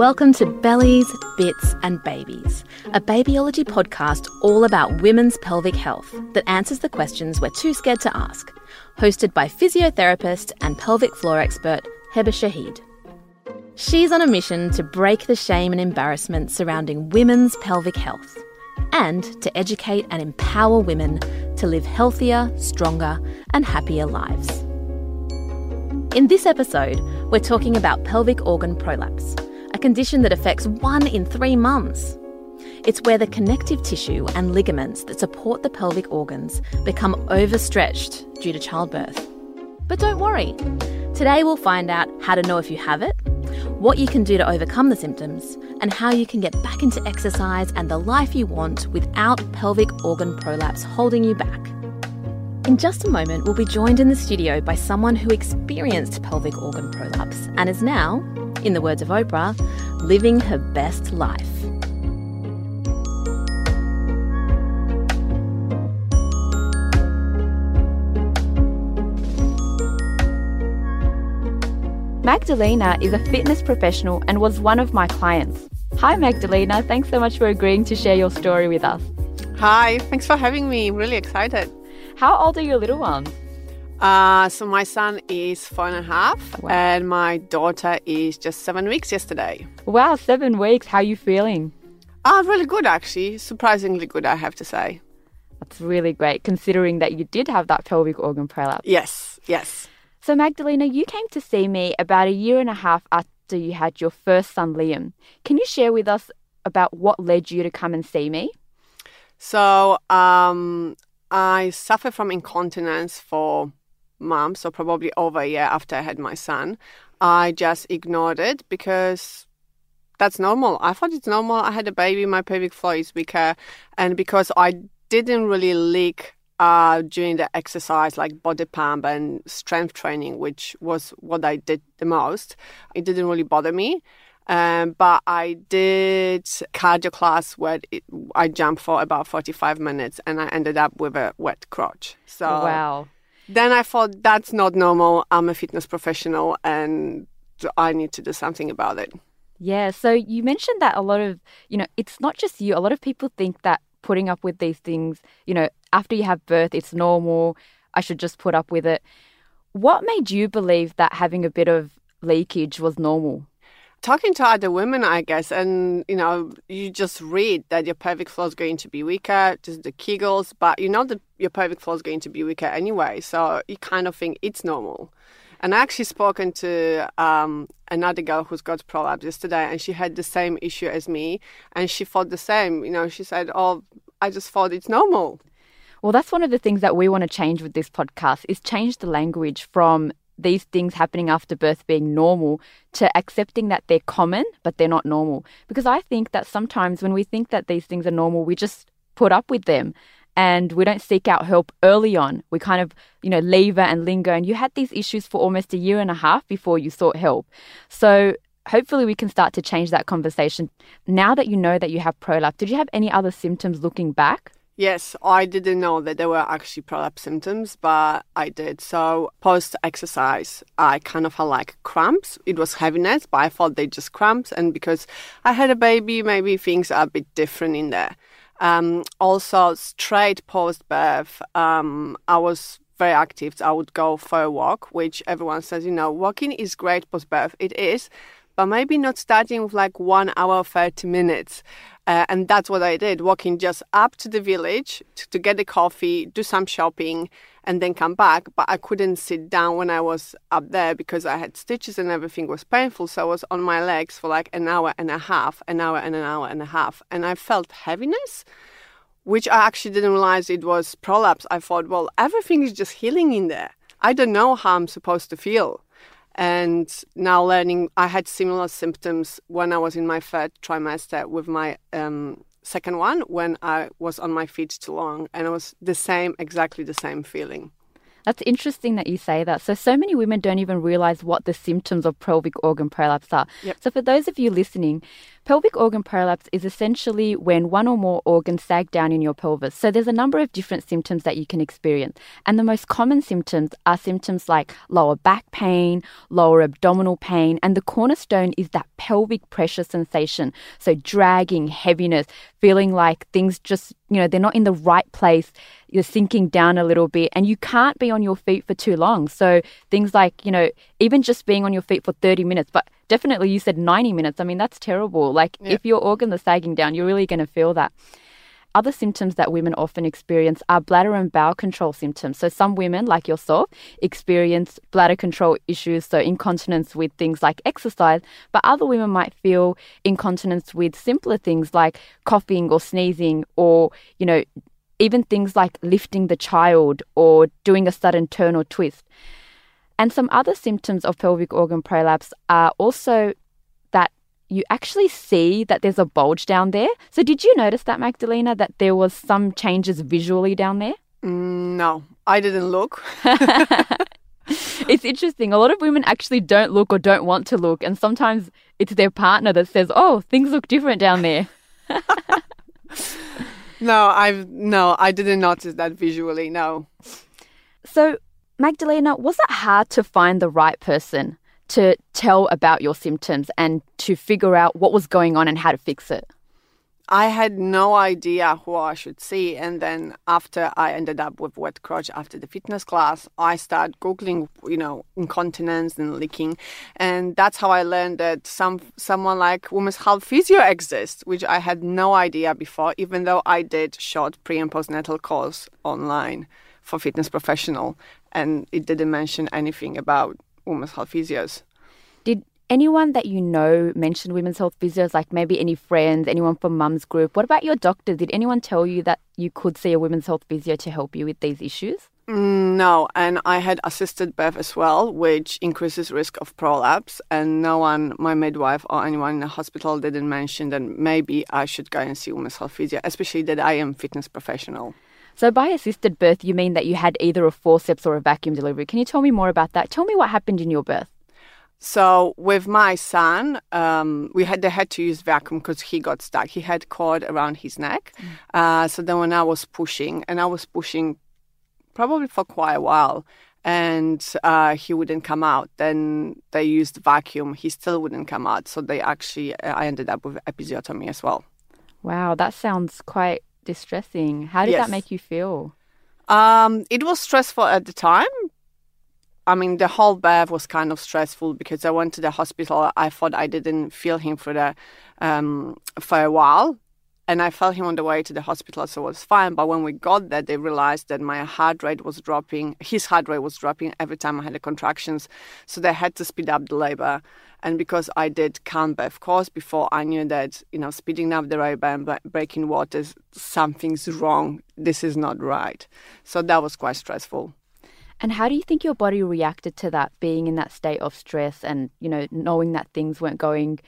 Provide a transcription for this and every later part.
Welcome to Bellies, Bits and Babies, a babyology podcast all about women's pelvic health that answers the questions we're too scared to ask. Hosted by physiotherapist and pelvic floor expert Heba Shahid. She's on a mission to break the shame and embarrassment surrounding women's pelvic health and to educate and empower women to live healthier, stronger, and happier lives. In this episode, we're talking about pelvic organ prolapse, a condition that affects one in three mums. It's where the connective tissue and ligaments that support the pelvic organs become overstretched due to childbirth. But don't worry, today we'll find out how to know if you have it, what you can do to overcome the symptoms, and how you can get back into exercise and the life you want without pelvic organ prolapse holding you back. In just a moment, we'll be joined in the studio by someone who experienced pelvic organ prolapse and is now, in the words of Oprah, living her best life. Magdalena is a fitness professional and was one of my clients. Hi, Magdalena. Thanks so much for agreeing to share your story with us. Hi, thanks for having me. I'm really excited. How old are your little ones? Uh, so my son is four and a half, Wow. and my daughter is just seven weeks yesterday. Wow, seven weeks. How are you feeling? Ah, really good actually. Surprisingly good, I have to say. That's really great considering that you did have that pelvic organ prolapse. Yes, yes. So, Magdalena, you came to see me about a year and a half after you had your first son, Liam. Can you share with us about what led you to come and see me? So um, I suffer from incontinence for months, so probably over a year after I had my son. I just ignored it because that's normal. I thought it's normal. I had a baby, my pelvic floor is weaker, and because I didn't really leak uh, during the exercise, like body pump and strength training, which was what I did the most, it didn't really bother me. Um, but I did cardio class where it, I jumped for about 45 minutes and I ended up with a wet crotch. So wow. Then I thought that's not normal. I'm a fitness professional and I need to do something about it. Yeah, so you mentioned that a lot of, you know, it's not just you. A lot of people think that putting up with these things, you know, after you have birth, it's normal. I should just put up with it. What made you believe that having a bit of leakage was normal? Talking to other women, I guess, and you know, you just read that your pelvic floor is going to be weaker, just the Kegels, but you know that your pelvic floor is going to be weaker anyway, so you kind of think it's normal. And I actually spoken to um, another girl who's got prolapse yesterday, and she had the same issue as me, and she thought the same. You know, she said, "Oh, I just thought it's normal." Well, that's one of the things that we want to change with this podcast is change the language from these things happening after birth being normal to accepting that they're common but they're not normal. Because I think that sometimes when we think that these things are normal, we just put up with them and we don't seek out help early on. We kind of, you know, lever and linger. And you had these issues for almost a year and a half before you sought help. So hopefully we can start to change that conversation. Now that you know that you have prolapse, did you have any other symptoms looking back? Yes, I didn't know that there were actually prolapse symptoms, but I did. So post exercise, I kind of had like cramps. It was heaviness, but I thought they just cramps. And because I had a baby, maybe things are a bit different in there. Um, also, straight post birth, um, I was very active. I would go for a walk, which everyone says, you know, walking is great post birth. It is, but maybe not starting with like one hour, 30 minutes. Uh, and that's what I did, walking just up to the village to, to get a coffee, do some shopping, and then come back. But I couldn't sit down when I was up there because I had stitches and everything was painful. So I was on my legs for like an hour and a half, an hour and an hour and a half. And I felt heaviness, which I actually didn't realize it was prolapse. I thought, well, everything is just healing in there. I don't know how I'm supposed to feel. And now learning, I had similar symptoms when I was in my third trimester with my um, second one when I was on my feet too long. And it was the same, exactly the same feeling. That's interesting that you say that. So, so many women don't even realize what the symptoms of pelvic organ prolapse are. Yep. So, for those of you listening, Pelvic organ prolapse is essentially when one or more organs sag down in your pelvis. So there's a number of different symptoms that you can experience. And the most common symptoms are symptoms like lower back pain, lower abdominal pain, and the cornerstone is that pelvic pressure sensation. So dragging, heaviness, feeling like things just, you know, they're not in the right place. You're sinking down a little bit and you can't be on your feet for too long. So things like, you know, even just being on your feet for 30 minutes, but definitely you said 90 minutes. I mean, that's terrible. Like yeah. if your organs are sagging down, you're really going to feel that. Other symptoms that women often experience are bladder and bowel control symptoms. So, some women, like yourself, experience bladder control issues, so incontinence with things like exercise, but other women might feel incontinence with simpler things like coughing or sneezing or, you know, even things like lifting the child or doing a sudden turn or twist. And some other symptoms of pelvic organ prolapse are also that you actually see that there's a bulge down there. So, did you notice that, Magdalena, that there was some changes visually down there? Mm, no, I didn't look. it's interesting. A lot of women actually don't look or don't want to look, and sometimes it's their partner that says, "Oh, things look different down there." no, I've no, I didn't notice that visually. No. So, Magdalena, was it hard to find the right person to tell about your symptoms and to figure out what was going on and how to fix it? I had no idea who I should see. And then after I ended up with wet crotch after the fitness class, I started Googling, you know, incontinence and leaking. And that's how I learned that some someone like women's health physio exists, which I had no idea before, even though I did short pre and postnatal course online for fitness professional and it didn't mention anything about women's health physios. Did anyone that you know mentioned women's health physios, like maybe any friends, anyone from mum's group? What about your doctor? Did anyone tell you that you could see a women's health physio to help you with these issues? Mm, no, and I had assisted birth as well, which increases risk of prolapse. And no one, my midwife or anyone in the hospital, didn't mention that maybe I should go and see women's health physio, especially that I am fitness professional. So, by assisted birth, you mean that you had either a forceps or a vacuum delivery. Can you tell me more about that? Tell me what happened in your birth. So with my son, um, we had they had to use vacuum because he got stuck. He had cord around his neck. Mm. Uh, so then when I was pushing, and I was pushing probably for quite a while, and uh, he wouldn't come out. Then they used vacuum. He still wouldn't come out. So they actually, I ended up with episiotomy as well. Wow, that sounds quite distressing. How did yes. that make you feel? Um, it was stressful at the time. I mean, the whole birth was kind of stressful because I went to the hospital. I thought I didn't feel him for the um, for a while, and I felt him on the way to the hospital, so it was fine. But when we got there, they realized that my heart rate was dropping. His heart rate was dropping every time I had the contractions, so they had to speed up the labor. And because I did calm birth course before, I knew that you know speeding up the labor and breaking waters, something's wrong. This is not right. So that was quite stressful. And how do you think your body reacted to that, being in that state of stress and you know knowing that things weren't going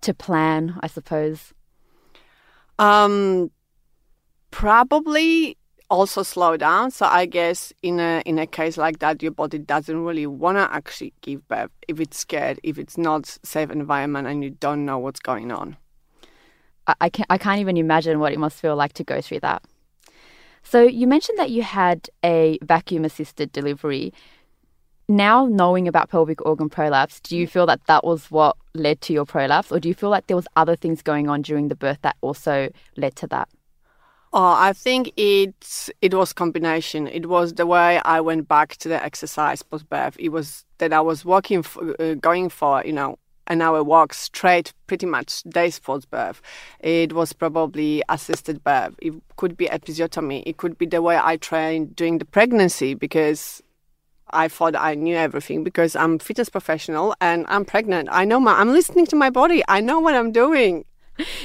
to plan? I suppose. Um, probably also slow down. So I guess in a in a case like that, your body doesn't really want to actually give birth if it's scared, if it's not safe environment, and you don't know what's going on. I, I can't I can't even imagine what it must feel like to go through that. So you mentioned that you had a vacuum assisted delivery. Now knowing about pelvic organ prolapse, do you feel that that was what led to your prolapse, or do you feel like there was other things going on during the birth that also led to that? Oh, I think it it was combination. It was the way I went back to the exercise post birth. It was that I was walking, for, uh, going for you know an hour walk straight, pretty much days post birth. It was probably assisted birth. It could be episiotomy. It could be the way I trained during the pregnancy because I thought I knew everything because I'm fitness professional and I'm pregnant. I know my I'm listening to my body. I know what I'm doing.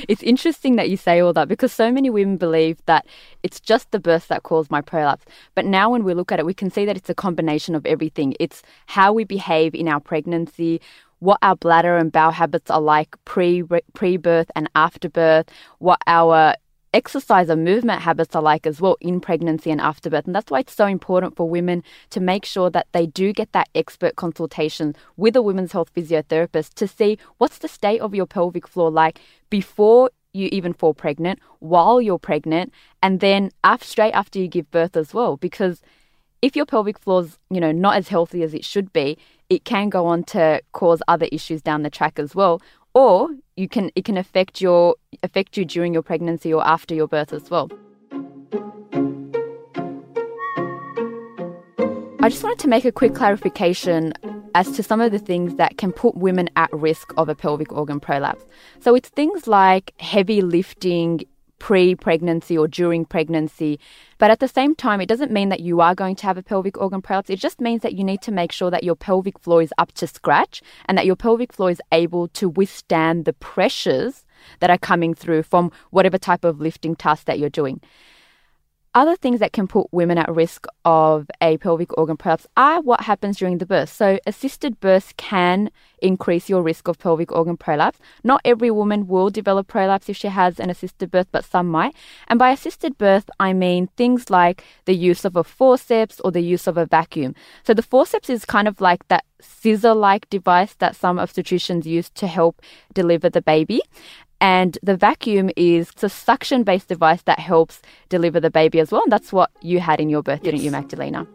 It's interesting that you say all that because so many women believe that it's just the birth that caused my prolapse. But now when we look at it, we can see that it's a combination of everything. It's how we behave in our pregnancy, what our bladder and bowel habits are like pre pre birth and after birth, what our exercise or movement habits are like as well in pregnancy and after birth. And that's why it's so important for women to make sure that they do get that expert consultation with a women's health physiotherapist to see what's the state of your pelvic floor like before you even fall pregnant, while you're pregnant, and then after, straight after you give birth as well. Because if your pelvic floor's, you know, not as healthy as it should be, it can go on to cause other issues down the track as well. Or you can it can affect your affect you during your pregnancy or after your birth as well. I just wanted to make a quick clarification as to some of the things that can put women at risk of a pelvic organ prolapse. So it's things like heavy lifting pre pregnancy or during pregnancy. But at the same time, it doesn't mean that you are going to have a pelvic organ prolapse. It just means that you need to make sure that your pelvic floor is up to scratch and that your pelvic floor is able to withstand the pressures that are coming through from whatever type of lifting task that you're doing. Other things that can put women at risk of a pelvic organ prolapse are what happens during the birth. So, assisted birth can increase your risk of pelvic organ prolapse. Not every woman will develop prolapse if she has an assisted birth, but some might. And by assisted birth, I mean things like the use of a forceps or the use of a vacuum. So, the forceps is kind of like that scissor like device that some obstetricians use to help deliver the baby. And the vacuum is a suction based device that helps deliver the baby as well. And that's what you had in your birth, yes. didn't you, Magdalena?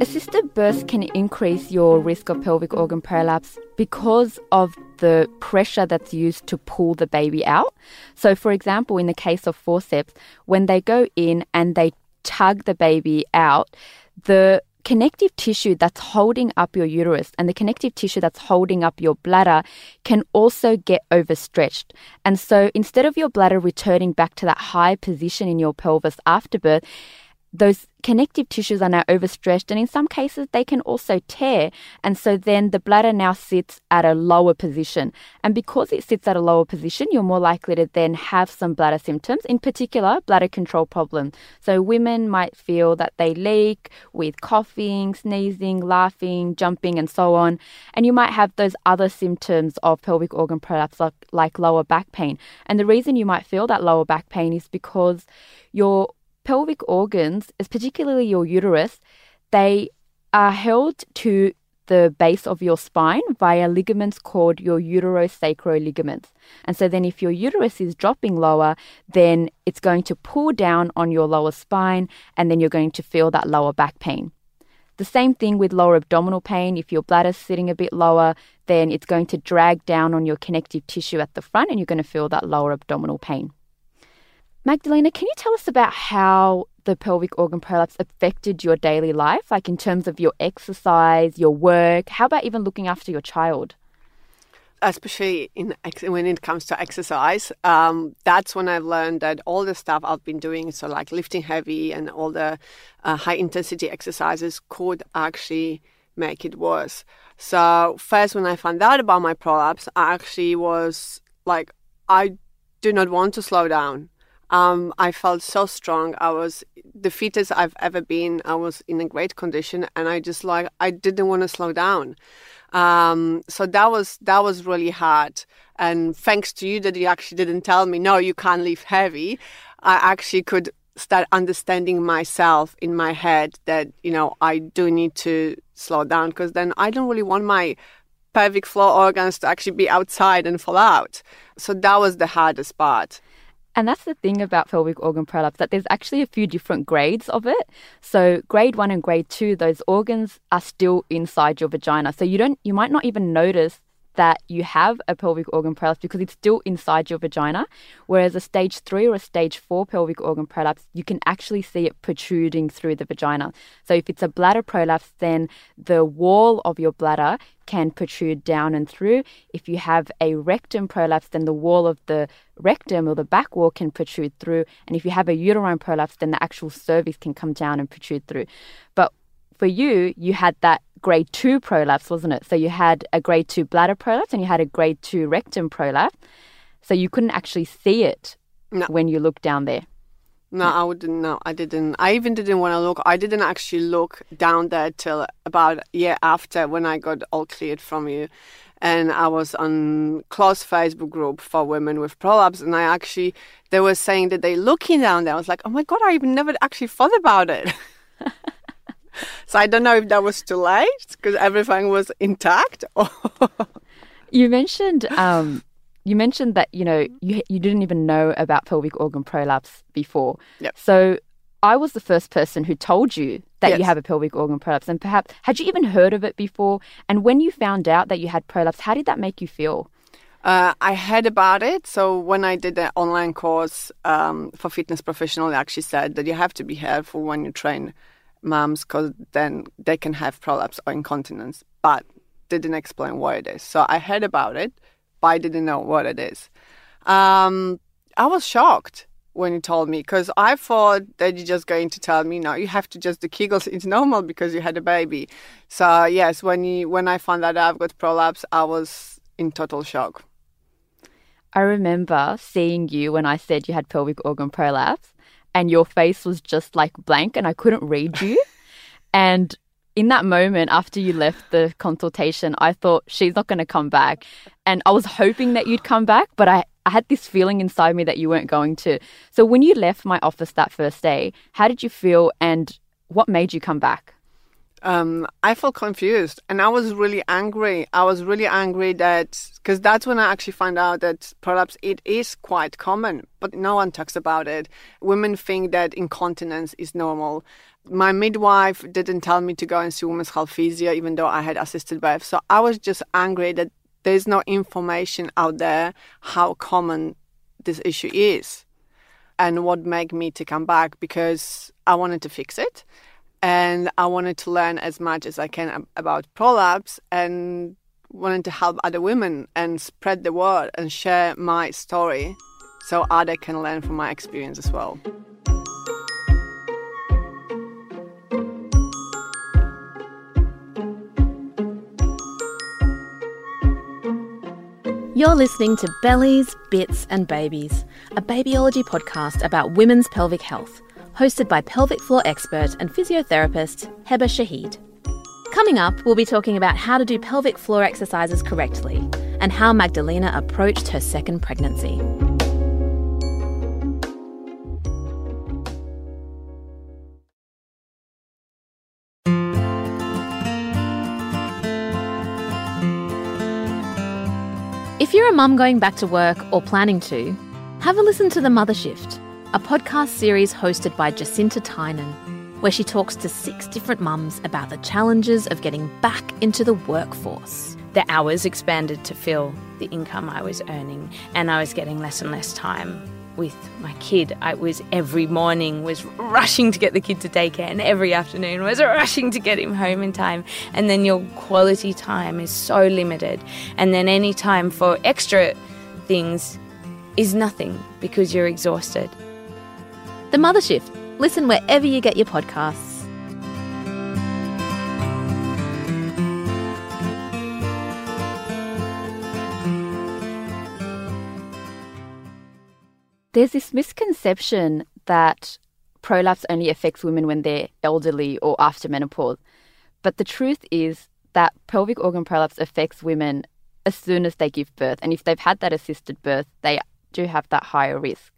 Assisted birth can increase your risk of pelvic organ prolapse because of the pressure that's used to pull the baby out. So, for example, in the case of forceps, when they go in and they tug the baby out, the connective tissue that's holding up your uterus and the connective tissue that's holding up your bladder can also get overstretched. And so instead of your bladder returning back to that high position in your pelvis after birth, those connective tissues are now overstretched and in some cases they can also tear. And so then the bladder now sits at a lower position. And because it sits at a lower position you're more likely to then have some bladder symptoms in particular bladder control problem so women might feel that they leak with coughing sneezing laughing jumping and so on. And you might have those other symptoms of pelvic organ prolapse like, like lower back pain. And the reason you might feel that lower back pain is because your pelvic organs, particularly your uterus, they are held to the base of your spine via ligaments called your uterosacral ligaments. And so then if your uterus is dropping lower, then it's going to pull down on your lower spine and then you're going to feel that lower back pain. The same thing with lower abdominal pain. If your bladder's sitting a bit lower, then it's going to drag down on your connective tissue at the front and you're going to feel that lower abdominal pain. Magdalena, can you tell us about how the pelvic organ prolapse affected your daily life, like in terms of your exercise, your work? How about even looking after your child? especially in when it comes to exercise um, that's when i've learned that all the stuff i've been doing so like lifting heavy and all the uh, high intensity exercises could actually make it worse so first when i found out about my prolapse i actually was like i do not want to slow down um, I felt so strong. I was the fittest I've ever been. I was in a great condition, and I just like I didn't want to slow down. Um, so that was that was really hard. And thanks to you that you actually didn't tell me, no, you can't lift heavy. I actually could start understanding myself in my head that you know I do need to slow down because then I don't really want my pelvic floor organs to actually be outside and fall out. So that was the hardest part. And that's the thing about pelvic organ prolapse that there's actually a few different grades of it. So grade 1 and grade 2 those organs are still inside your vagina. So you don't you might not even notice that you have a pelvic organ prolapse because it's still inside your vagina. Whereas a stage three or a stage four pelvic organ prolapse, you can actually see it protruding through the vagina. So if it's a bladder prolapse, then the wall of your bladder can protrude down and through. If you have a rectum prolapse, then the wall of the rectum or the back wall can protrude through. And if you have a uterine prolapse, then the actual cervix can come down and protrude through. But for you, you had that grade two prolapse, wasn't it? So you had a grade two bladder prolapse and you had a grade two rectum prolapse. So you couldn't actually see it no. when you looked down there. No, I wouldn't. No, I didn't. I even didn't want to look. I didn't actually look down there till about a year after when I got all cleared from you. and I was on close Facebook group for women with prolapse, and I actually they were saying that they looking down there. I was like, oh my god, I even never actually thought about it. so I don't know if that was too late because everything was intact. you mentioned um, you mentioned that you know you you didn't even know about pelvic organ prolapse before. Yep. So I was the first person who told you that Yes. you have a pelvic organ prolapse, and perhaps had you even heard of it before? And when you found out that you had prolapse, how did that make you feel? Uh, I heard about it. So when I did the online course um, for fitness professional, they actually said that you have to be careful when you train moms because then they can have prolapse or incontinence, but didn't explain what it is. So I heard about it, but I didn't know what it is. Um, I was shocked when you told me because I thought that you're just going to tell me no, you have to just do Kegels. It's normal because you had a baby. So yes, when you when I found out I've got prolapse, I was in total shock. I remember seeing you when I said you had pelvic organ prolapse, and your face was just like blank, and I couldn't read you. and in that moment, after you left the consultation, I thought she's not going to come back. And I was hoping that you'd come back, but I, I had this feeling inside me that you weren't going to. So when you left my office that first day, how did you feel and what made you come back? Um, I felt confused and I was really angry. I was really angry that because that's when I actually found out that prolapse it is quite common, but no one talks about it. Women think that incontinence is normal. My midwife didn't tell me to go and see women's health physio, even though I had assisted birth. So I was just angry that there's no information out there how common this issue is and what made me to come back because I wanted to fix it and I wanted to learn as much as I can about prolapse and wanted to help other women and spread the word and share my story so other can learn from my experience as well. You're listening to Bellies, Bits and Babies, a babyology podcast about women's pelvic health, hosted by pelvic floor expert and physiotherapist Heba Shahid. Coming up, we'll be talking about how to do pelvic floor exercises correctly and how Magdalena approached her second pregnancy. If you're a mum going back to work or planning to, have a listen to The Mother Shift, a podcast series hosted by Jacinta Tynan, where she talks to six different mums about the challenges of getting back into the workforce. the hours expanded to fill the income I was earning, and I was getting less and less time with my kid. I was every morning was rushing to get the kid to daycare, and every afternoon was rushing to get him home in time. And then your quality time is so limited, and then any time for extra things is nothing because you're exhausted. The Mother Shift. Listen wherever you get your podcasts. There's this misconception that prolapse only affects women when they're elderly or after menopause. But the truth is that pelvic organ prolapse affects women as soon as they give birth. And if they've had that assisted birth, they do have that higher risk.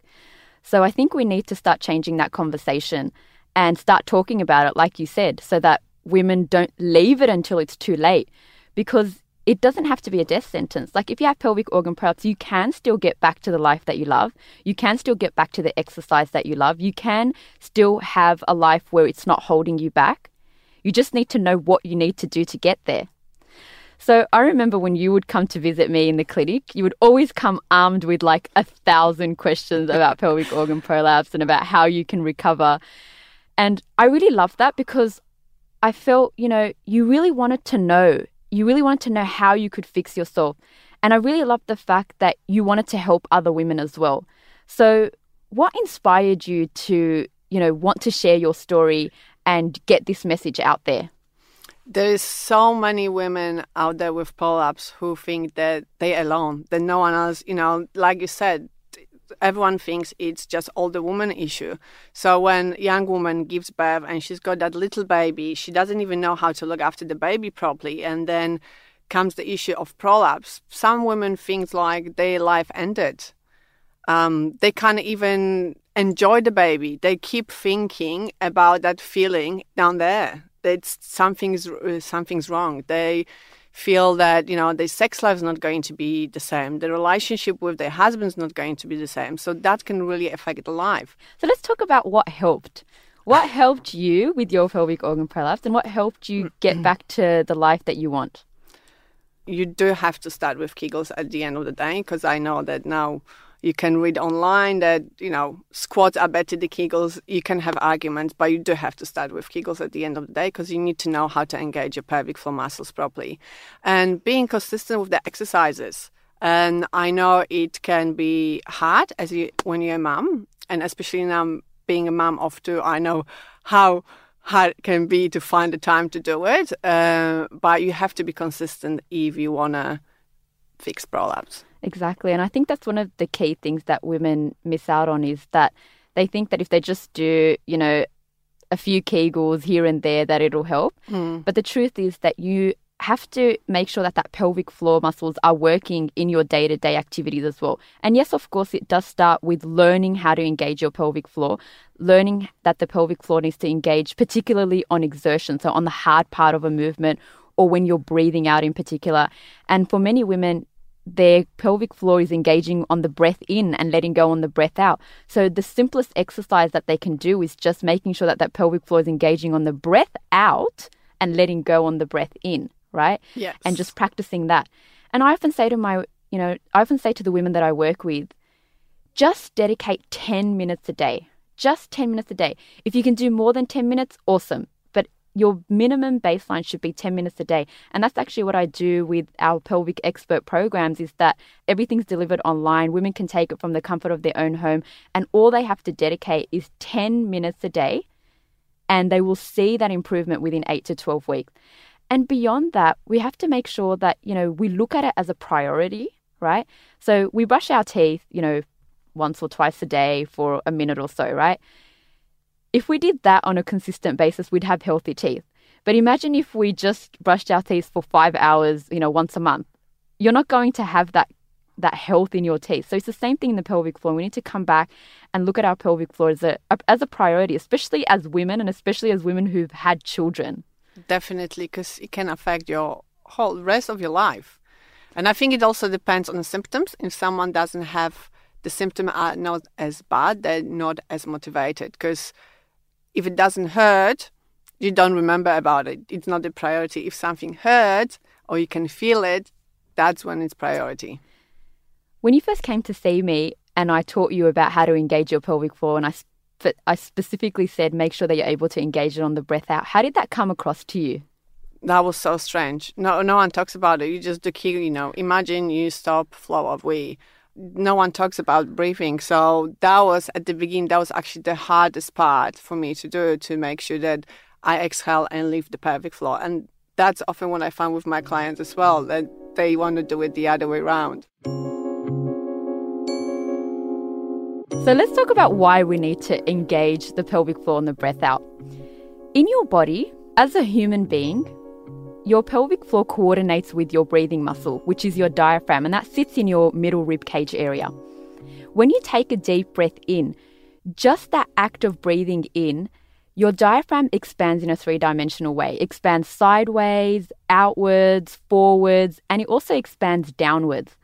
So I think we need to start changing that conversation and start talking about it, like you said, so that women don't leave it until it's too late. Because it doesn't have to be a death sentence. Like if you have pelvic organ prolapse, you can still get back to the life that you love. You can still get back to the exercise that you love. You can still have a life where it's not holding you back. You just need to know what you need to do to get there. So I remember when you would come to visit me in the clinic, you would always come armed with like a thousand questions about pelvic organ prolapse and about how you can recover. And I really loved that because I felt, you know, you really wanted to know. You really wanted to know how you could fix yourself. And I really loved the fact that you wanted to help other women as well. So, what inspired you to, you know, want to share your story and get this message out there? There is so many women out there with prolapse who think that they're alone, that no one else, you know, like you said, everyone thinks it's just older woman issue. So when young woman gives birth and she's got that little baby, she doesn't even know how to look after the baby properly, and then comes the issue of prolapse, some women think like their life ended. Um, they can't even enjoy the baby. They keep thinking about that feeling down there. That something's uh, something's wrong. They feel that you know their sex life is not going to be the same. The relationship with their husband is not going to be the same. So that can really affect the life. So let's talk about what helped. What helped you with your pelvic organ prolapse, and what helped you get back to the life that you want? You do have to start with Kegels at the end of the day because I know that now you can read online that you know squats are better than Kegels. You can have arguments, but you do have to start with Kegels at the end of the day because you need to know how to engage your pelvic floor muscles properly, and being consistent with the exercises. And I know it can be hard as you when you're a mom, and especially now being a mom of two, I know how hard it can be to find the time to do it. Uh, but you have to be consistent if you wanna fix prolapse. Exactly. And I think that's one of the key things that women miss out on is that they think that if they just do, you know, a few Kegels here and there, that it'll help. Mm. But the truth is that you have to make sure that that pelvic floor muscles are working in your day-to-day activities as well. And yes, of course, it does start with learning how to engage your pelvic floor, learning that the pelvic floor needs to engage particularly on exertion, so on the hard part of a movement or when you're breathing out in particular. And for many women, their pelvic floor is engaging on the breath in and letting go on the breath out. So the simplest exercise that they can do is just making sure that that pelvic floor is engaging on the breath out and letting go on the breath in, right? Yes. And just practicing that. And I often say to my, you know, I often say to the women that I work with, just dedicate 10 minutes a day. Just 10 minutes a day. If you can do more than 10 minutes, awesome your minimum baseline should be 10 minutes a day. And that's actually what I do with our pelvic expert programs is that everything's delivered online. Women can take it from the comfort of their own home and all they have to dedicate is 10 minutes a day and they will see that improvement within 8 to 12 weeks. And beyond that, we have to make sure that, you know, we look at it as a priority, right? So we brush our teeth, you know, once or twice a day for a minute or so, right? If we did that on a consistent basis, we'd have healthy teeth. But imagine if we just brushed our teeth for five hours, you know, once a month. You're not going to have that that health in your teeth. So it's the same thing in the pelvic floor. We need to come back and look at our pelvic floor as a as a priority, especially as women and especially as women who've had children. Definitely, because it can affect your whole rest of your life. And I think it also depends on the symptoms. If someone doesn't have the symptom are not as bad, they're not as motivated because if it doesn't hurt, you don't remember about it. It's not a priority. If something hurts or you can feel it, that's when it's priority. When you first came to see me and I taught you about how to engage your pelvic floor and I I specifically said make sure that you're able to engage it on the breath out. How did that come across to you? That was so strange. No, no one talks about it. You just do, key, you know, imagine you stop flow of wee no one talks about breathing. So that was at the beginning, that was actually the hardest part for me to do to make sure that I exhale and leave the pelvic floor. And that's often what I find with my clients as well, that they want to do it the other way around. So let's talk about why we need to engage the pelvic floor and the breath out. In your body, as a human being, your pelvic floor coordinates with your breathing muscle, which is your diaphragm, and that sits in your middle rib cage area. When you take a deep breath in, just that act of breathing in, your diaphragm expands in a three dimensional way. It expands sideways, outwards, forwards, and it also expands downwards.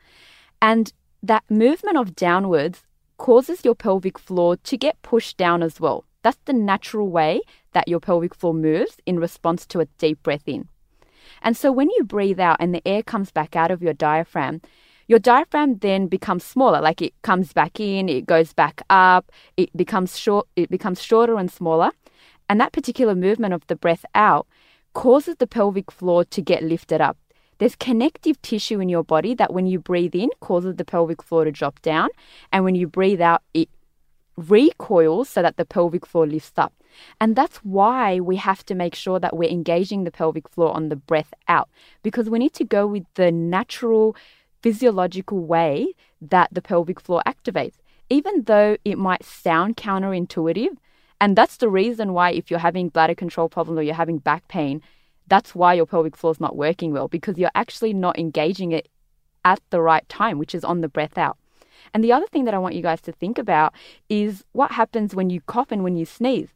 And that movement of downwards causes your pelvic floor to get pushed down as well. That's the natural way that your pelvic floor moves in response to a deep breath in. And so when you breathe out and the air comes back out of your diaphragm, your diaphragm then becomes smaller like it comes back in it goes back up it becomes short it becomes shorter and smaller. And that particular movement of the breath out causes the pelvic floor to get lifted up. There's connective tissue in your body that when you breathe in causes the pelvic floor to drop down. And when you breathe out it recoils so that the pelvic floor lifts up and that's why we have to make sure that we're engaging the pelvic floor on the breath out because we need to go with the natural physiological way that the pelvic floor activates. Even though it might sound counterintuitive, and that's the reason why if you're having bladder control problems or you're having back pain, that's why your pelvic floor is not working well because you're actually not engaging it at the right time, which is on the breath out. And the other thing that I want you guys to think about is what happens when you cough and when you sneeze.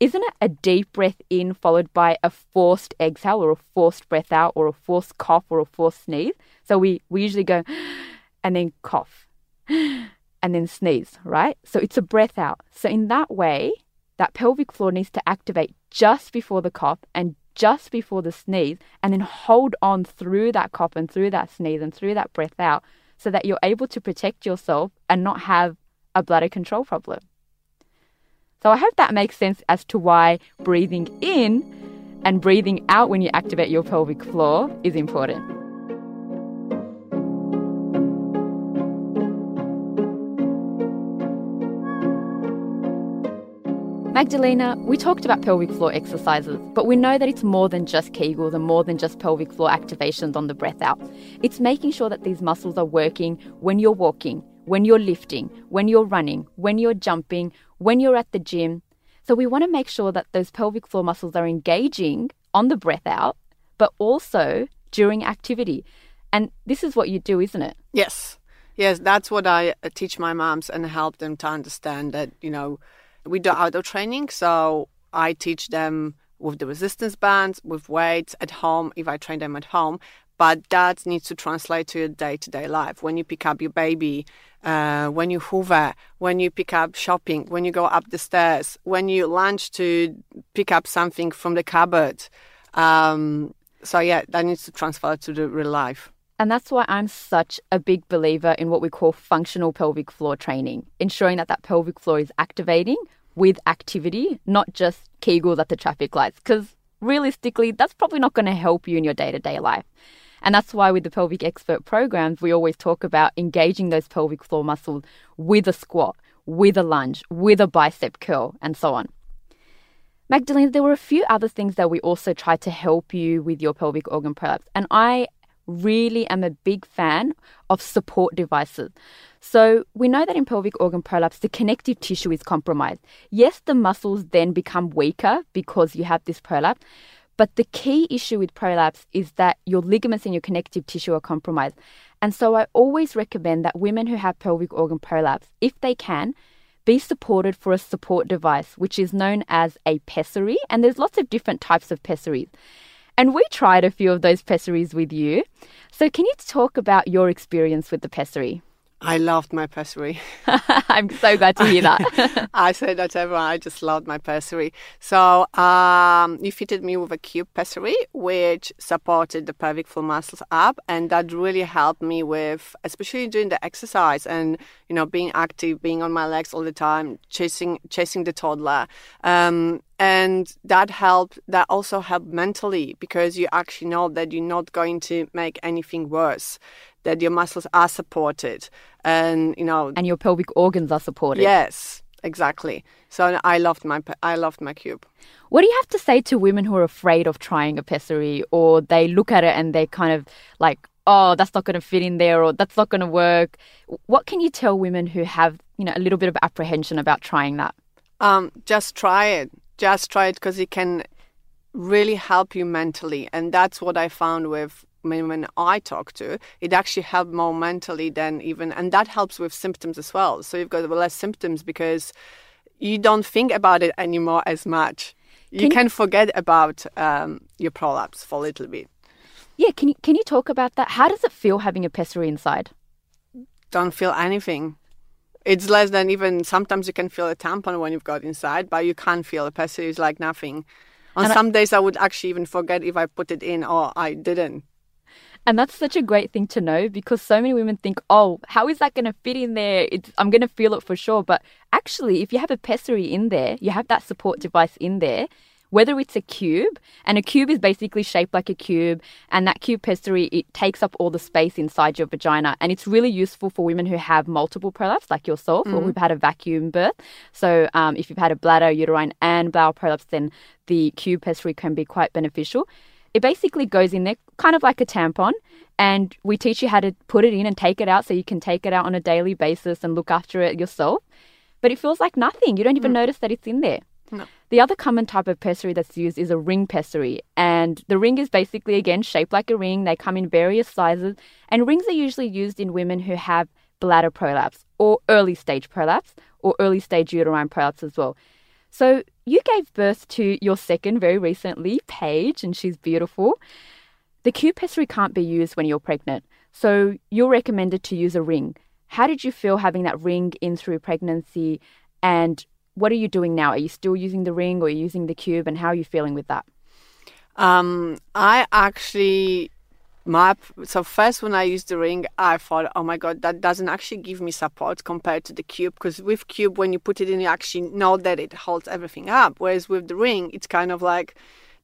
Isn't it a deep breath in followed by a forced exhale or a forced breath out or a forced cough or a forced sneeze? So we, we usually go and then cough and then sneeze, right? So it's a breath out. So in that way, that pelvic floor needs to activate just before the cough and just before the sneeze and then hold on through that cough and through that sneeze and through that breath out so that you're able to protect yourself and not have a bladder control problem. So I hope that makes sense as to why breathing in and breathing out when you activate your pelvic floor is important. Magdalena, we talked about pelvic floor exercises, but we know that it's more than just Kegels and more than just pelvic floor activations on the breath out. It's making sure that these muscles are working when you're walking, when you're lifting, when you're running, when you're jumping, when you're at the gym. So we want to make sure that those pelvic floor muscles are engaging on the breath out, but also during activity. And this is what you do, isn't it? Yes. Yes, that's what I uh, teach my moms and help them to understand that, you know, we do outdoor training, so I teach them with the resistance bands, with weights at home, if I train them at home. But that needs to translate to your day to day life. When you pick up your baby, uh, when you hoover, when you pick up shopping, when you go up the stairs, when you lunch to pick up something from the cupboard. Um, so, yeah, that needs to transfer to the real life. And that's why I'm such a big believer in what we call functional pelvic floor training, ensuring that that pelvic floor is activating with activity, not just Kegels at the traffic lights, because realistically, that's probably not going to help you in your day to day life. And that's why with the pelvic expert programs, we always talk about engaging those pelvic floor muscles with a squat, with a lunge, with a bicep curl, and so on. Magdalena, there were a few other things that we also tried to help you with your pelvic organ prolapse. And I really am a big fan of support devices. So, we know that in pelvic organ prolapse, the connective tissue is compromised. Yes, the muscles then become weaker because you have this prolapse, but the key issue with prolapse is that your ligaments and your connective tissue are compromised. And so, I always recommend that women who have pelvic organ prolapse, if they can, be supported for a support device, which is known as a pessary. And there's lots of different types of pessaries. And we tried a few of those pessaries with you. So, can you talk about your experience with the pessary? I loved my pessary. I'm so glad to hear that. I say that to everyone. I just loved my pessary. So um, you fitted me with a cube pessary, which supported the pelvic floor muscles up, and that really helped me with, especially during the exercise and you know being active, being on my legs all the time, chasing chasing the toddler. Um, and that helped that also helped mentally because you actually know that you're not going to make anything worse that your muscles are supported and you know and your pelvic organs are supported. Yes exactly. So i loved my i loved my cube. What do you have to say to women who are afraid of trying a pessary or they look at it and they kind of like oh that's not going to fit in there or that's not going to work what can you tell women who have you know a little bit of apprehension about trying that um, just try it just try it because it can really help you mentally and that's what i found with when I talk to, it actually helped more mentally than even, and that helps with symptoms as well. So you've got less symptoms because you don't think about it anymore as much. You can, can forget about um, your prolapse for a little bit. Yeah, can you can you talk about that? How does it feel having a pessary inside? Don't feel anything. It's less than even sometimes you can feel a tampon when you've got inside, but you can't feel a pessary. is like nothing. On and some I, days, I would actually even forget if I put it in or I didn't. And that's such a great thing to know because so many women think, oh, how is that going to fit in there? It's, I'm going to feel it for sure. But actually, if you have a pessary in there, you have that support device in there, whether it's a cube, and a cube is basically shaped like a cube, and that cube pessary, it takes up all the space inside your vagina. And it's really useful for women who have multiple prolapse, like yourself, mm-hmm. or who've had a vacuum birth. So um, if you've had a bladder, uterine, and bowel prolapse, then the cube pessary can be quite beneficial. It basically goes in there, kind of like a tampon, and we teach you how to put it in and take it out so you can take it out on a daily basis and look after it yourself. But it feels like nothing. You don't even mm. notice that it's in there. The other common type of pessary that's used is a ring pessary. And the ring is basically, again, shaped like a ring. They come in various sizes. And rings are usually used in women who have bladder prolapse or early stage prolapse or early stage uterine prolapse as well. So you gave birth to your second very recently, Paige, and she's beautiful. The cube pessary can't be used when you're pregnant. So you're recommended to use a ring. How did you feel having that ring in through pregnancy? And what are you doing now? Are you still using the ring or using the cube? And how are you feeling with that? Um, I actually my so first when I used the ring, I thought, oh my god, that doesn't actually give me support compared to the cube because with cube when you put it in, you actually know that it holds everything up. Whereas with the ring, it's kind of like,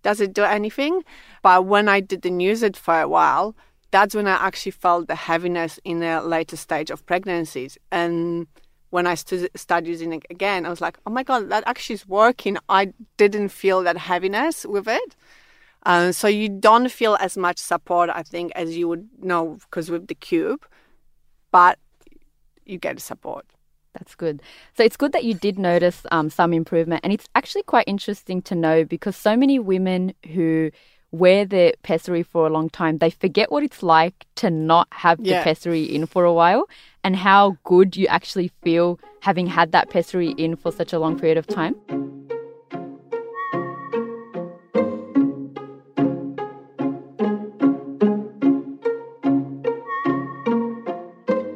does it do anything? But when I didn't use it for a while, that's when I actually felt the heaviness in the later stage of pregnancies and when I st- started using it again, I was like, oh my God, that actually is working. I didn't feel that heaviness with it. Uh, so you don't feel as much support, I think, as you would know because with the cube, but you get support. That's good. So it's good that you did notice um, some improvement. And it's actually quite interesting to know because so many women who wear the pessary for a long time, they forget what it's like to not have yeah. the pessary in for a while and how good you actually feel having had that pessary in for such a long period of time.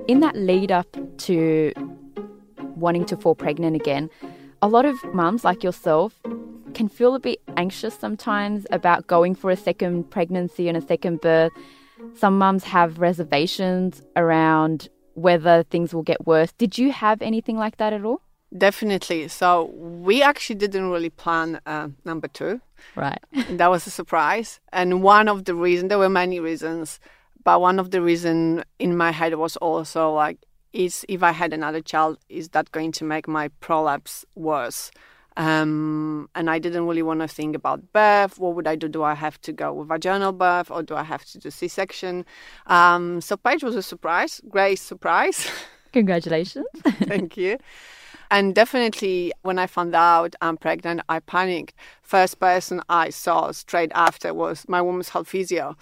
In that lead up to wanting to fall pregnant again, a lot of mums like yourself can feel a bit anxious sometimes about going for a second pregnancy and a second birth. Some mums have reservations around whether things will get worse. Did you have anything like that at all? Definitely. So we actually didn't really plan uh, number two. Right. that was a surprise. And one of the reasons, there were many reasons, but one of the reason in my head was also like, is if I had another child, is that going to make my prolapse worse? Um, and I didn't really want to think about birth. What would I do? Do I have to go with vaginal birth or do I have to do C-section? Um, so Paige was a surprise, great surprise. Congratulations. Thank you. And definitely, when I found out I'm pregnant, I panicked. First person I saw straight after was my woman's health physio,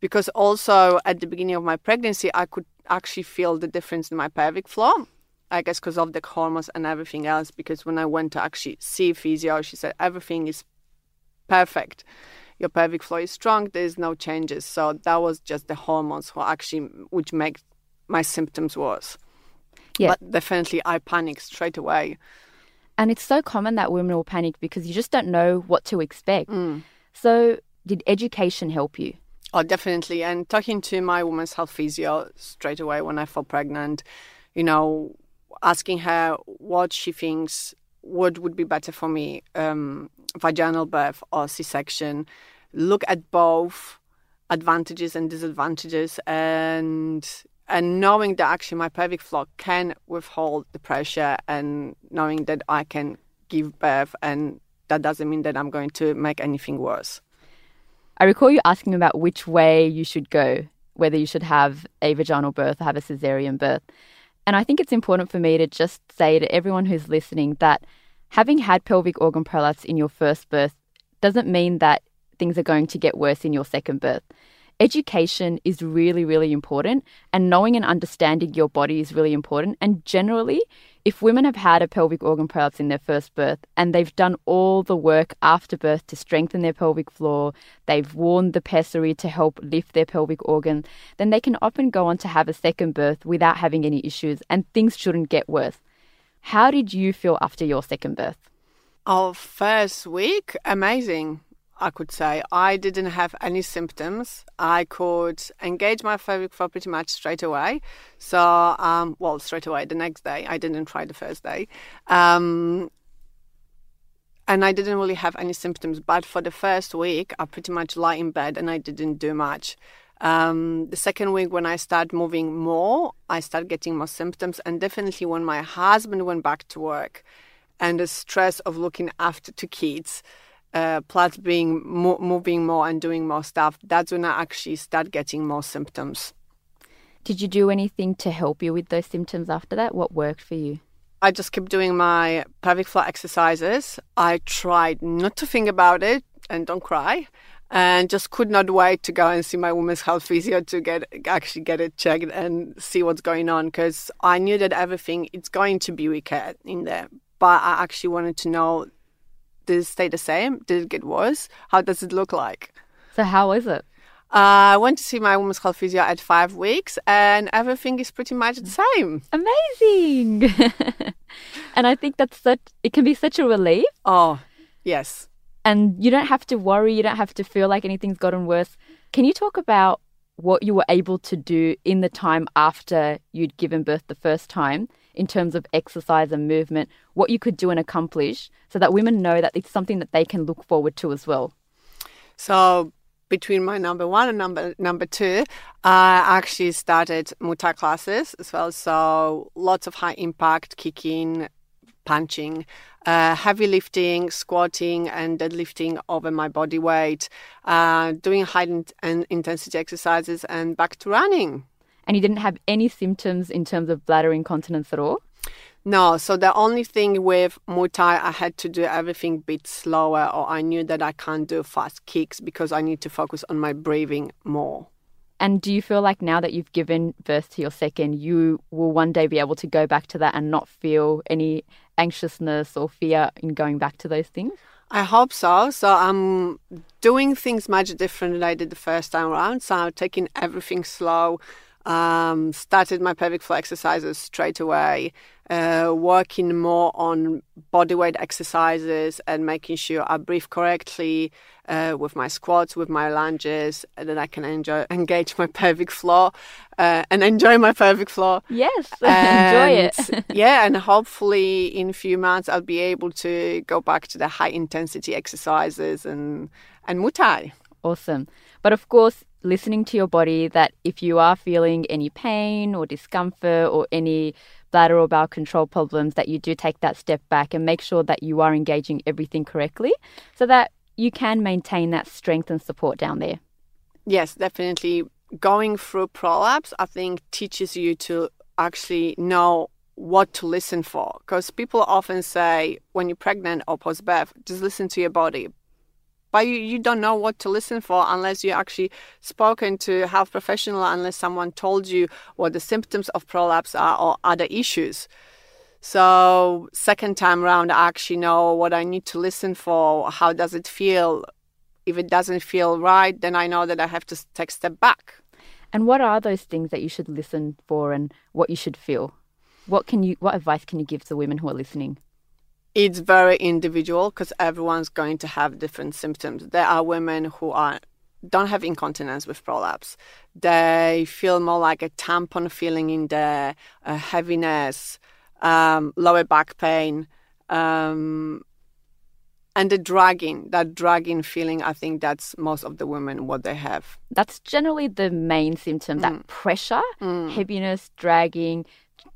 because also at the beginning of my pregnancy, I could actually feel the difference in my pelvic floor. I guess because of the hormones and everything else. Because when I went to actually see physio, she said everything is perfect. Your pelvic floor is strong. There's no changes. So that was just the hormones who actually which make my symptoms worse. Yeah. But definitely, I panicked straight away. And it's so common that women will panic because you just don't know what to expect. Mm. So, did education help you? Oh, definitely. And talking to my woman's health physio straight away when I fell pregnant, you know, asking her what she thinks what would be better for me um, vaginal birth or c-section. Look at both advantages and disadvantages and and knowing that actually my pelvic floor can withhold the pressure and knowing that i can give birth and that doesn't mean that i'm going to make anything worse. I recall you asking about which way you should go whether you should have a vaginal birth or have a cesarean birth and I think it's important for me to just say to everyone who's listening that having had pelvic organ prolapse in your first birth doesn't mean that things are going to get worse in your second birth. Education is really, really important, and knowing and understanding your body is really important. And generally, if women have had a pelvic organ prolapse in their first birth and they've done all the work after birth to strengthen their pelvic floor, they've worn the pessary to help lift their pelvic organ, then they can often go on to have a second birth without having any issues and things shouldn't get worse. How did you feel after your second birth? Our first week, amazing. I could say. I didn't have any symptoms. I could engage my pelvic for pretty much straight away. So, um, well, straight away the next day. I didn't try the first day. Um, and I didn't really have any symptoms. But for the first week, I pretty much lie in bed and I didn't do much. Um, the second week, when I started moving more, I started getting more symptoms. And definitely when my husband went back to work and the stress of looking after two kids, uh, plus being mo- moving more and doing more stuff, that's when I actually start getting more symptoms. Did you do anything to help you with those symptoms after that? What worked for you? I just kept doing my pelvic floor exercises. I tried not to think about it and don't cry and just could not wait to go and see my women's health physio to get actually get it checked and see what's going on because I knew that everything it's going to be weaker in there. But I actually wanted to know did it stay the same? Did it get worse? How does it look like? So how is it? Uh, I went to see my women's health physio at five weeks, and everything is pretty much the same. Amazing! and I think that's such it can be such a relief. Oh, yes. And you don't have to worry. You don't have to feel like anything's gotten worse. Can you talk about what you were able to do in the time after you'd given birth the first time? In terms of exercise and movement, what you could do and accomplish so that women know that it's something that they can look forward to as well? So, between my number one and number number two, I actually started Muay classes as well. So, lots of high impact kicking, punching, uh, heavy lifting, squatting, and deadlifting over my body weight, uh, doing high and intensity exercises, and back to running and you didn't have any symptoms in terms of bladder incontinence at all? No, so the only thing with Muay Thai, I had to do everything a bit slower, or I knew that I can't do fast kicks because I need to focus on my breathing more. And do you feel like now that you've given birth to your second, you will one day be able to go back to that and not feel any anxiousness or fear in going back to those things? I hope so. So I'm doing things much different than I did the first time around. So I'm taking everything slow um, started my pelvic floor exercises straight away, uh, working more on body weight exercises and making sure I breathe correctly uh, with my squats, with my lunges, and then I can enjoy engage my pelvic floor uh, and enjoy my pelvic floor. Yes, enjoy it. yeah, and hopefully in a few months I'll be able to go back to the high intensity exercises and and Muay Thai. Awesome. But of course, listening to your body that if you are feeling any pain or discomfort or any bladder or bowel control problems, that you do take that step back and make sure that you are engaging everything correctly so that you can maintain that strength and support down there. Yes, definitely. Going through prolapse, I think, teaches you to actually know what to listen for. Because people often say, when you're pregnant or post birth, just listen to your body but you, you don't know what to listen for unless you actually spoken to a health professional unless someone told you what the symptoms of prolapse are or other issues. So second time around i actually know what i need to listen for how does it feel? If it doesn't feel right then i know that i have to take a step back. And what are those things that you should listen for and what you should feel? What can you what advice can you give to women who are listening it's very individual because everyone's going to have different symptoms. There are women who are don't have incontinence with prolapse. They feel more like a tampon feeling in there, a heaviness, um, lower back pain, um, and the dragging. That dragging feeling, I think that's most of the women what they have. That's generally the main symptom. That mm. pressure, mm. heaviness, dragging.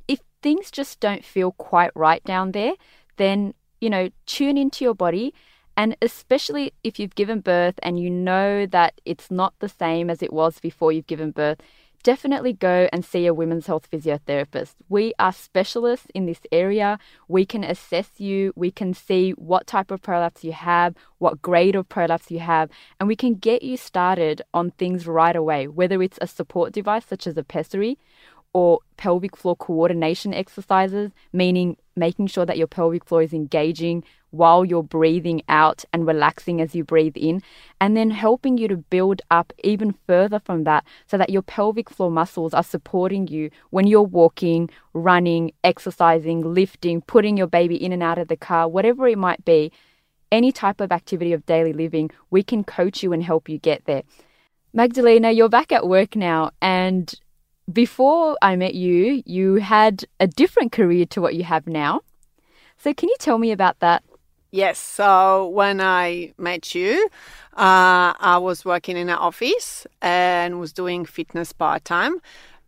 If things just don't feel quite right down there, then, you know, tune into your body. And especially if you've given birth and you know that it's not the same as it was before you've given birth, definitely go and see a women's health physiotherapist. We are specialists in this area. We can assess you, we can see what type of prolapse you have, what grade of prolapse you have, and we can get you started on things right away, whether it's a support device such as a pessary or pelvic floor coordination exercises, meaning making sure that your pelvic floor is engaging while you're breathing out and relaxing as you breathe in, and then helping you to build up even further from that so that your pelvic floor muscles are supporting you when you're walking, running, exercising, lifting, putting your baby in and out of the car, whatever it might be. Any type of activity of daily living, we can coach you and help you get there. Magdalena, you're back at work now, and before I met you, you had a different career to what you have now. So, can you tell me about that? Yes. So, when I met you, uh, I was working in an office and was doing fitness part time.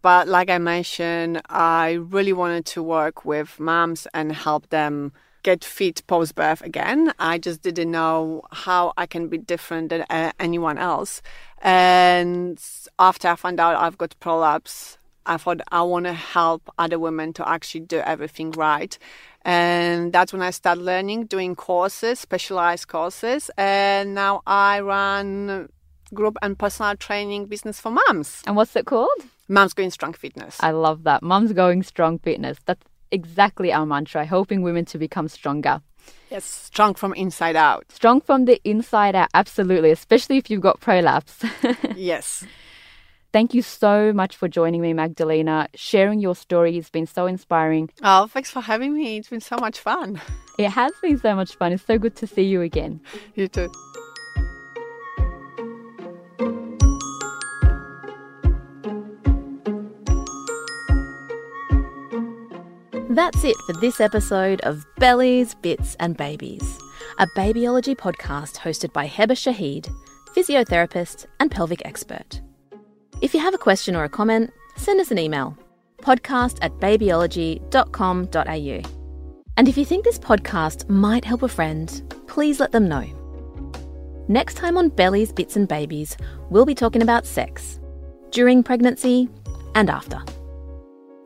But, like I mentioned, I really wanted to work with moms and help them get fit post birth again. I just didn't know how I can be different than uh, anyone else. And after I found out I've got prolapse, I thought I want to help other women to actually do everything right. And that's when I started learning, doing courses, specialized courses. And now I run group and personal training business for moms. And what's it called? Moms Going Strong Fitness. I love that. Mom's Going Strong Fitness. That's exactly our mantra, helping women to become stronger. Yes, strong from inside out. Strong from the inside out, absolutely, especially if you've got prolapse. yes. Thank you so much for joining me, Magdalena. Sharing your story has been so inspiring. Oh, thanks for having me. It's been so much fun. It has been so much fun. It's so good to see you again. You too. That's it for this episode of Bellies, Bits and Babies, a babyology podcast hosted by Heba Shaheed, physiotherapist and pelvic expert. If you have a question or a comment, send us an email podcast at babyology.com.au. And if you think this podcast might help a friend, please let them know. Next time on Bellies, Bits and Babies, we'll be talking about sex during pregnancy and after.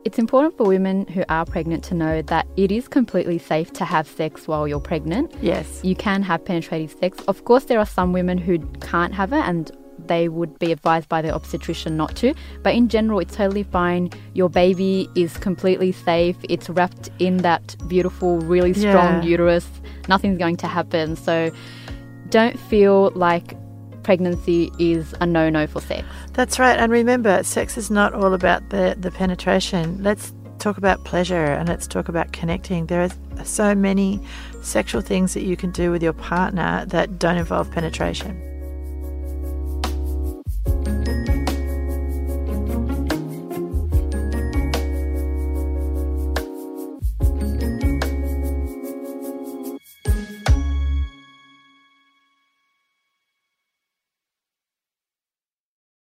It's important for women who are pregnant to know that it is completely safe to have sex while you're pregnant. Yes. You can have penetrative sex. Of course, there are some women who can't have it and they would be advised by their obstetrician not to. But in general, it's totally fine. Your baby is completely safe. It's wrapped in that beautiful, really strong Yeah. uterus. Nothing's going to happen. So don't feel like pregnancy is a no no for sex. That's right. And remember, sex is not all about the, the penetration. Let's talk about pleasure and let's talk about connecting. There are so many sexual things that you can do with your partner that don't involve penetration.